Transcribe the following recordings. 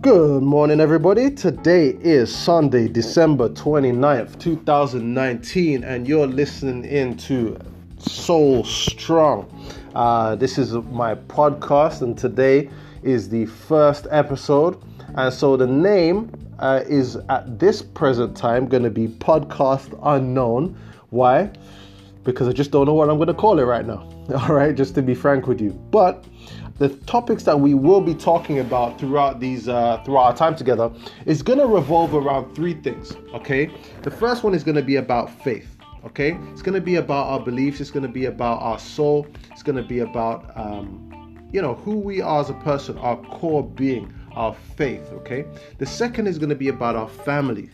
Good morning, everybody. Today is Sunday, December 29th, 2019, and you're listening in to Soul Strong. Uh, this is my podcast, and today is the first episode. And so the name uh, is at this present time going to be Podcast Unknown. Why? Because I just don't know what I'm going to call it right now. All right, just to be frank with you. But the topics that we will be talking about throughout these uh, throughout our time together is going to revolve around three things okay the first one is going to be about faith okay it's going to be about our beliefs it's going to be about our soul it's going to be about um, you know who we are as a person our core being our faith okay the second is going to be about our family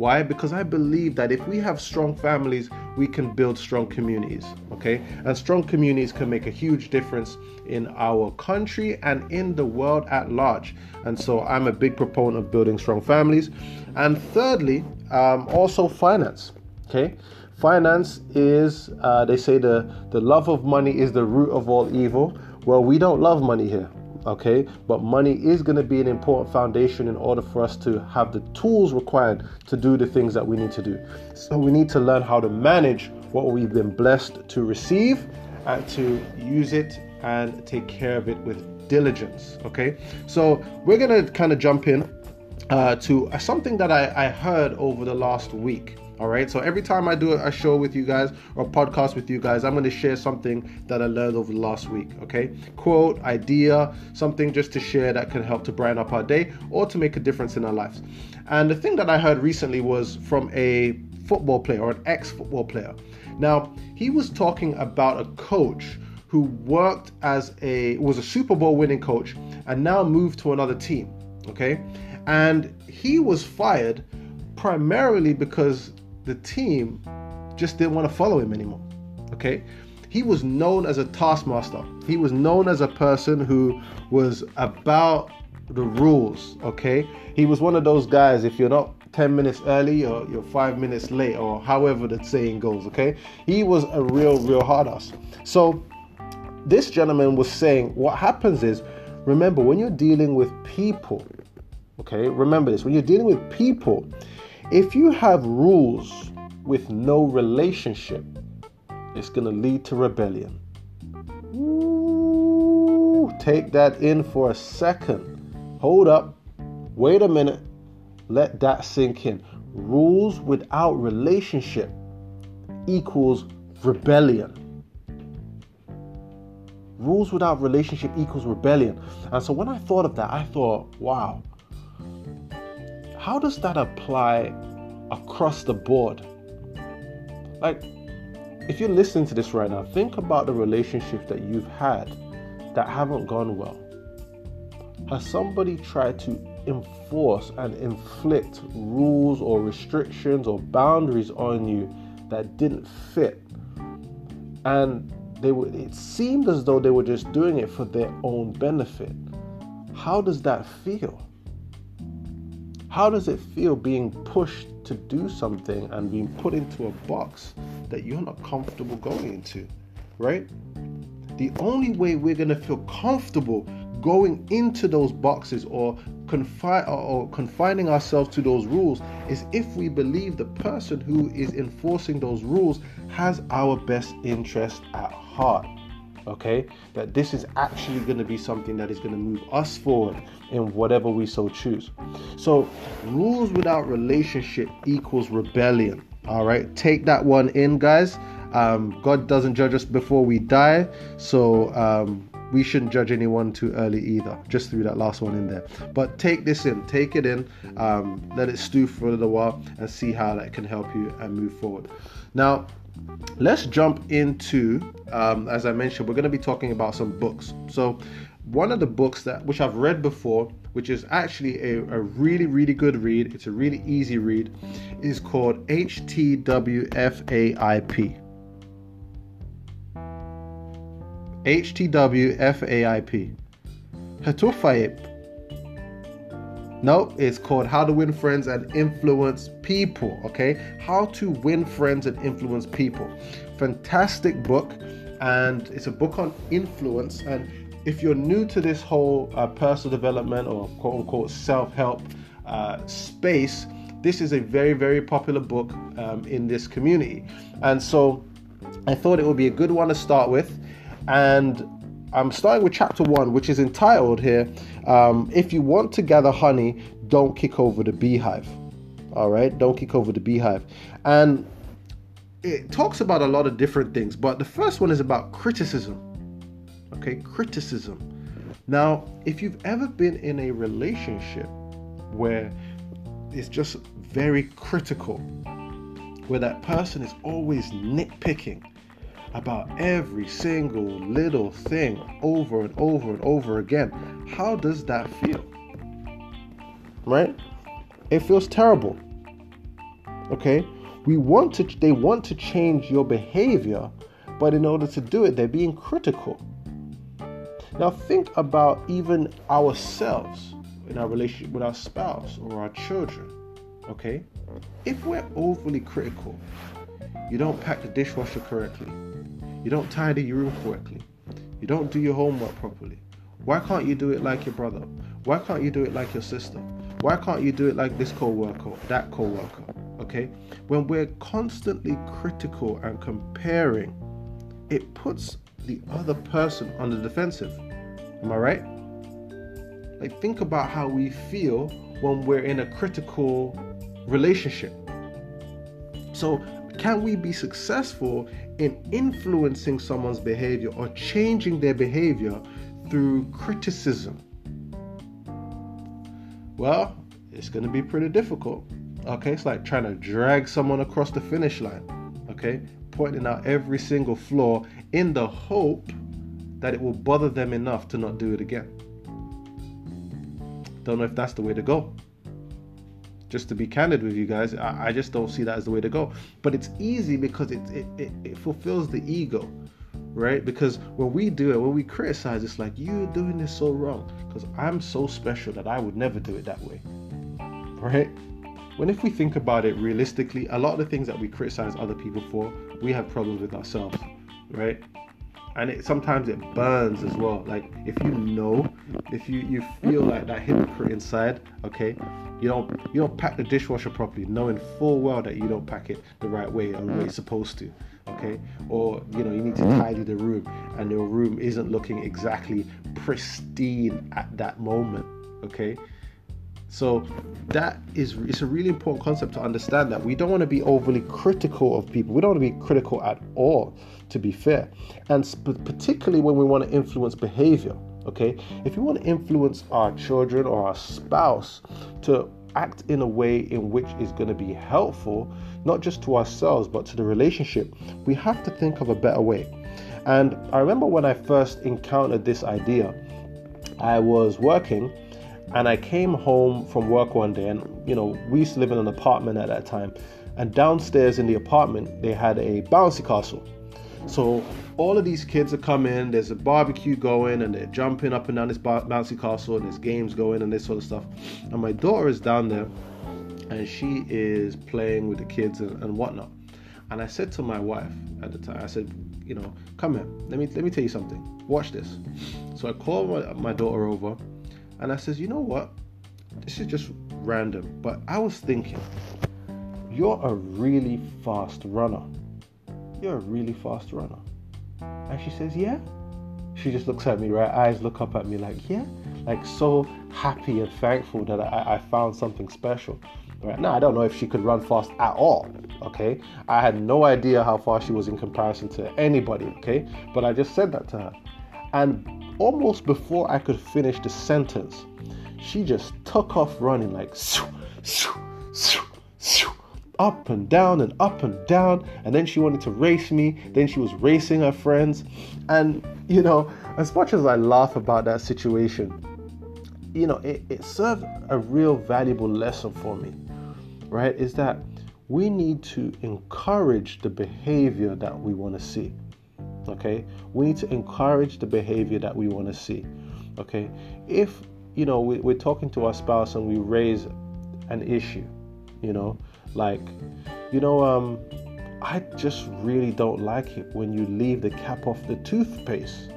why? Because I believe that if we have strong families, we can build strong communities. Okay? And strong communities can make a huge difference in our country and in the world at large. And so I'm a big proponent of building strong families. And thirdly, um, also finance. Okay? Finance is, uh, they say the, the love of money is the root of all evil. Well, we don't love money here okay? But money is going to be an important foundation in order for us to have the tools required to do the things that we need to do. So we need to learn how to manage what we've been blessed to receive and to use it and take care of it with diligence okay? So we're going to kind of jump in uh, to something that I, I heard over the last week all right. So every time I do a show with you guys or podcast with you guys, I'm going to share something that I learned over the last week. Okay. Quote, idea, something just to share that can help to brighten up our day or to make a difference in our lives. And the thing that I heard recently was from a football player or an ex football player. Now, he was talking about a coach who worked as a was a Super Bowl winning coach and now moved to another team. Okay. And he was fired primarily because the team just didn't want to follow him anymore. Okay? He was known as a taskmaster. He was known as a person who was about the rules. Okay? He was one of those guys, if you're not 10 minutes early or you're five minutes late, or however the saying goes. Okay? He was a real, real hard ass. So, this gentleman was saying what happens is remember, when you're dealing with people, okay, remember this when you're dealing with people, if you have rules with no relationship, it's going to lead to rebellion. Ooh, take that in for a second. Hold up. Wait a minute. Let that sink in. Rules without relationship equals rebellion. Rules without relationship equals rebellion. And so when I thought of that, I thought, wow, how does that apply across the board? Like, if you're listening to this right now, think about the relationships that you've had that haven't gone well. Has somebody tried to enforce and inflict rules or restrictions or boundaries on you that didn't fit? And they were it seemed as though they were just doing it for their own benefit. How does that feel? How does it feel being pushed to do something and being put into a box that you're not comfortable going into, right? The only way we're going to feel comfortable going into those boxes or, confi- or confining ourselves to those rules is if we believe the person who is enforcing those rules has our best interest at heart okay that this is actually going to be something that is going to move us forward in whatever we so choose so rules without relationship equals rebellion all right take that one in guys um, god doesn't judge us before we die so um, we shouldn't judge anyone too early either. Just threw that last one in there. But take this in, take it in, um, let it stew for a little while, and see how that can help you and move forward. Now, let's jump into um, as i mentioned we're going to be talking about some books. So one of the books that which i've read before which is actually a, a really really good read it's a really easy read is called htwfaip htwfaip Hatufaip no, it's called How to Win Friends and Influence People. Okay, How to Win Friends and Influence People. Fantastic book, and it's a book on influence. And if you're new to this whole uh, personal development or quote unquote self help uh, space, this is a very, very popular book um, in this community. And so I thought it would be a good one to start with. And I'm starting with chapter one, which is entitled here um, If You Want to Gather Honey, Don't Kick Over the Beehive. All right, don't kick over the beehive. And it talks about a lot of different things, but the first one is about criticism. Okay, criticism. Now, if you've ever been in a relationship where it's just very critical, where that person is always nitpicking about every single little thing over and over and over again, how does that feel? Right? It feels terrible. Okay? We want to they want to change your behavior, but in order to do it, they're being critical. Now think about even ourselves in our relationship with our spouse or our children. Okay? If we're overly critical, you don't pack the dishwasher correctly, you don't tidy your room correctly, you don't do your homework properly. Why can't you do it like your brother? Why can't you do it like your sister? Why can't you do it like this co-worker, that co-worker? Okay? When we're constantly critical and comparing, it puts the other person on the defensive. Am I right? Like, think about how we feel when we're in a critical relationship. So, can we be successful in influencing someone's behavior or changing their behavior through criticism? Well, it's going to be pretty difficult. Okay, it's like trying to drag someone across the finish line. Okay, pointing out every single flaw in the hope that it will bother them enough to not do it again. Don't know if that's the way to go. Just to be candid with you guys, I, I just don't see that as the way to go. But it's easy because it, it, it, it fulfills the ego, right? Because when we do it, when we criticize, it's like, you're doing this so wrong. Because I'm so special that I would never do it that way, right? When if we think about it realistically, a lot of the things that we criticize other people for, we have problems with ourselves, right? And it sometimes it burns as well. Like if you know if you you feel like that hypocrite inside okay you don't you don't pack the dishwasher properly knowing full well that you don't pack it the right way or the way it's supposed to okay? Or you know you need to mm-hmm. tidy the room and your room isn't looking exactly pristine at that moment okay so that is it's a really important concept to understand that we don't want to be overly critical of people. We don't want to be critical at all, to be fair. And sp- particularly when we want to influence behavior, okay? If you want to influence our children or our spouse to act in a way in which is going to be helpful, not just to ourselves, but to the relationship, we have to think of a better way. And I remember when I first encountered this idea, I was working and I came home from work one day, and you know, we used to live in an apartment at that time. And downstairs in the apartment, they had a bouncy castle. So all of these kids are coming, there's a barbecue going, and they're jumping up and down this bouncy castle, and there's games going, and this sort of stuff. And my daughter is down there, and she is playing with the kids and, and whatnot. And I said to my wife at the time, I said, you know, come here, let me let me tell you something. Watch this. So I called my, my daughter over and I says, you know what? This is just random, but I was thinking, you're a really fast runner. You're a really fast runner. And she says, yeah. She just looks at me, right? Eyes look up at me like, yeah. Like so happy and thankful that I, I found something special. Right now, I don't know if she could run fast at all. Okay, I had no idea how far she was in comparison to anybody. Okay, but I just said that to her, and almost before I could finish the sentence, she just took off running like up and down and up and down. And then she wanted to race me. Then she was racing her friends. And, you know, as much as I laugh about that situation, you know, it, it served a real valuable lesson for me, right? Is that we need to encourage the behavior that we want to see. Okay, we need to encourage the behavior that we want to see. Okay, if you know we, we're talking to our spouse and we raise an issue, you know, like, you know, um, I just really don't like it when you leave the cap off the toothpaste.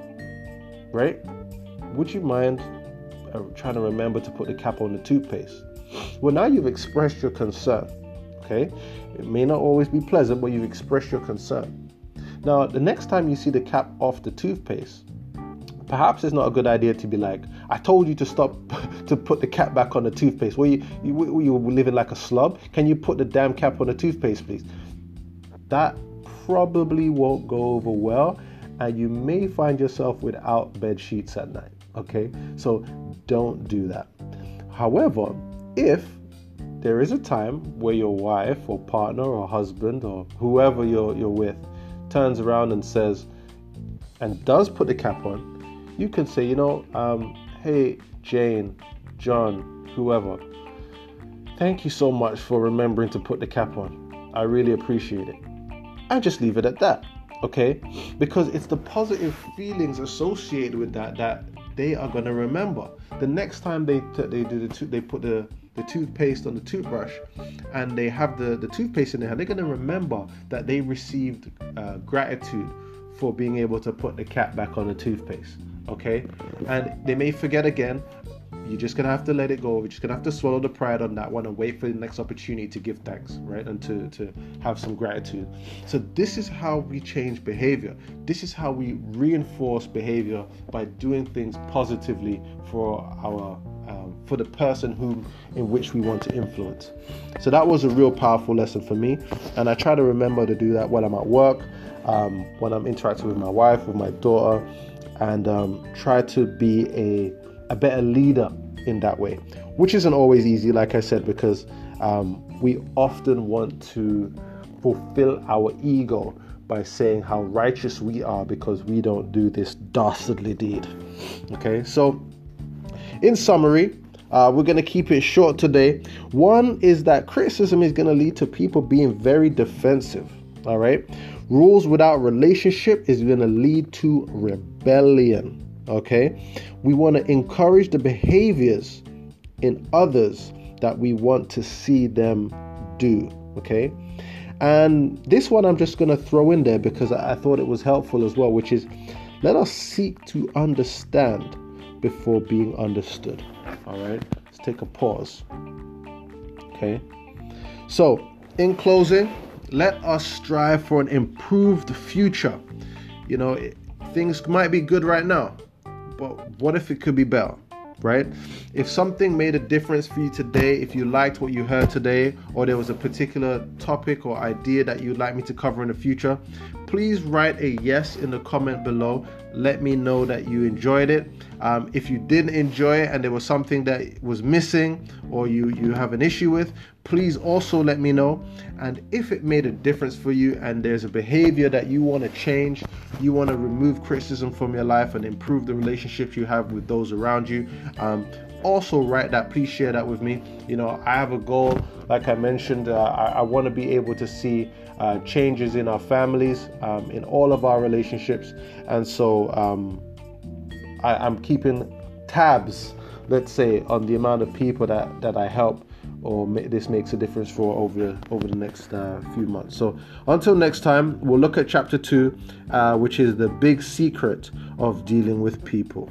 right? Would you mind uh, trying to remember to put the cap on the toothpaste? Well, now you've expressed your concern. Okay, it may not always be pleasant, but you've expressed your concern. Now, the next time you see the cap off the toothpaste, perhaps it's not a good idea to be like, I told you to stop to put the cap back on the toothpaste. Well, you, you, you living like a slob. Can you put the damn cap on the toothpaste, please? That probably won't go over well, and you may find yourself without bed sheets at night. Okay, so don't do that. However, if there is a time where your wife or partner or husband or whoever you're, you're with turns around and says, and does put the cap on, you can say, you know, um, hey, Jane, John, whoever, thank you so much for remembering to put the cap on. I really appreciate it. And just leave it at that, okay? Because it's the positive feelings associated with that that they are going to remember. The next time they t- they do the they put the the toothpaste on the toothbrush and they have the, the toothpaste in their hand, they're going to remember that they received uh, gratitude for being able to put the cap back on the toothpaste. Okay? And they may forget again. You're just gonna have to let it go. You're just gonna have to swallow the pride on that one and wait for the next opportunity to give thanks, right? And to, to have some gratitude. So this is how we change behavior. This is how we reinforce behavior by doing things positively for our um, for the person whom in which we want to influence. So that was a real powerful lesson for me, and I try to remember to do that when I'm at work, um, when I'm interacting with my wife, with my daughter, and um, try to be a a better leader in that way, which isn't always easy, like I said, because um, we often want to fulfill our ego by saying how righteous we are because we don't do this dastardly deed. Okay, so in summary, uh, we're going to keep it short today. One is that criticism is going to lead to people being very defensive. All right. Rules without relationship is going to lead to rebellion. Okay. We want to encourage the behaviors in others that we want to see them do. Okay. And this one I'm just going to throw in there because I thought it was helpful as well, which is let us seek to understand before being understood. All right, let's take a pause. Okay, so in closing, let us strive for an improved future. You know, things might be good right now, but what if it could be better? right? If something made a difference for you today, if you liked what you heard today, or there was a particular topic or idea that you'd like me to cover in the future, please write a yes in the comment below. Let me know that you enjoyed it. Um, if you didn't enjoy it and there was something that was missing or you, you have an issue with, please also let me know. And if it made a difference for you and there's a behavior that you want to change, you want to remove criticism from your life and improve the relationships you have with those around you, um, also write that please share that with me you know i have a goal like i mentioned uh, i, I want to be able to see uh, changes in our families um, in all of our relationships and so um, I, i'm keeping tabs let's say on the amount of people that that i help or this makes a difference for over over the next uh, few months. So until next time, we'll look at chapter two, uh, which is the big secret of dealing with people.